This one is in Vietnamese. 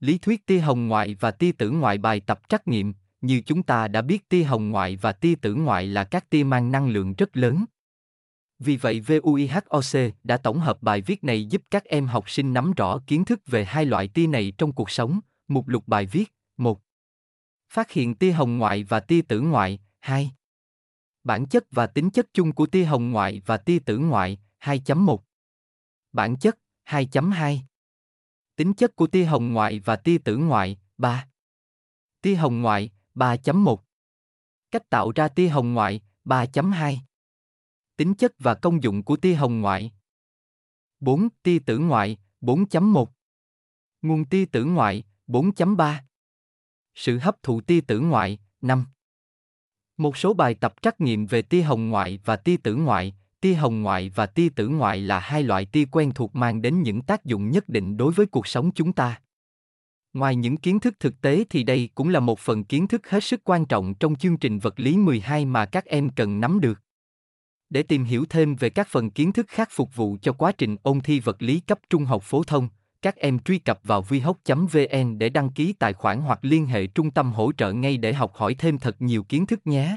Lý thuyết tia hồng ngoại và tia tử ngoại bài tập trắc nghiệm, như chúng ta đã biết tia hồng ngoại và tia tử ngoại là các tia mang năng lượng rất lớn. Vì vậy VUIHOC đã tổng hợp bài viết này giúp các em học sinh nắm rõ kiến thức về hai loại tia này trong cuộc sống. Mục lục bài viết 1. Phát hiện tia hồng ngoại và tia tử ngoại 2. Bản chất và tính chất chung của tia hồng ngoại và tia tử ngoại 2.1. Bản chất 2.2. Tính chất của tia hồng ngoại và tia tử ngoại 3. Tia hồng ngoại 3.1. Cách tạo ra tia hồng ngoại 3.2. Tính chất và công dụng của tia hồng ngoại 4. Tia tử ngoại 4.1. Nguồn tia tử ngoại 4.3. Sự hấp thụ tia tử ngoại 5. Một số bài tập trắc nghiệm về tia hồng ngoại và tia tử ngoại, tia hồng ngoại và tia tử ngoại là hai loại tia quen thuộc mang đến những tác dụng nhất định đối với cuộc sống chúng ta. Ngoài những kiến thức thực tế thì đây cũng là một phần kiến thức hết sức quan trọng trong chương trình vật lý 12 mà các em cần nắm được. Để tìm hiểu thêm về các phần kiến thức khác phục vụ cho quá trình ôn thi vật lý cấp trung học phổ thông, các em truy cập vào vihoc.vn để đăng ký tài khoản hoặc liên hệ trung tâm hỗ trợ ngay để học hỏi thêm thật nhiều kiến thức nhé.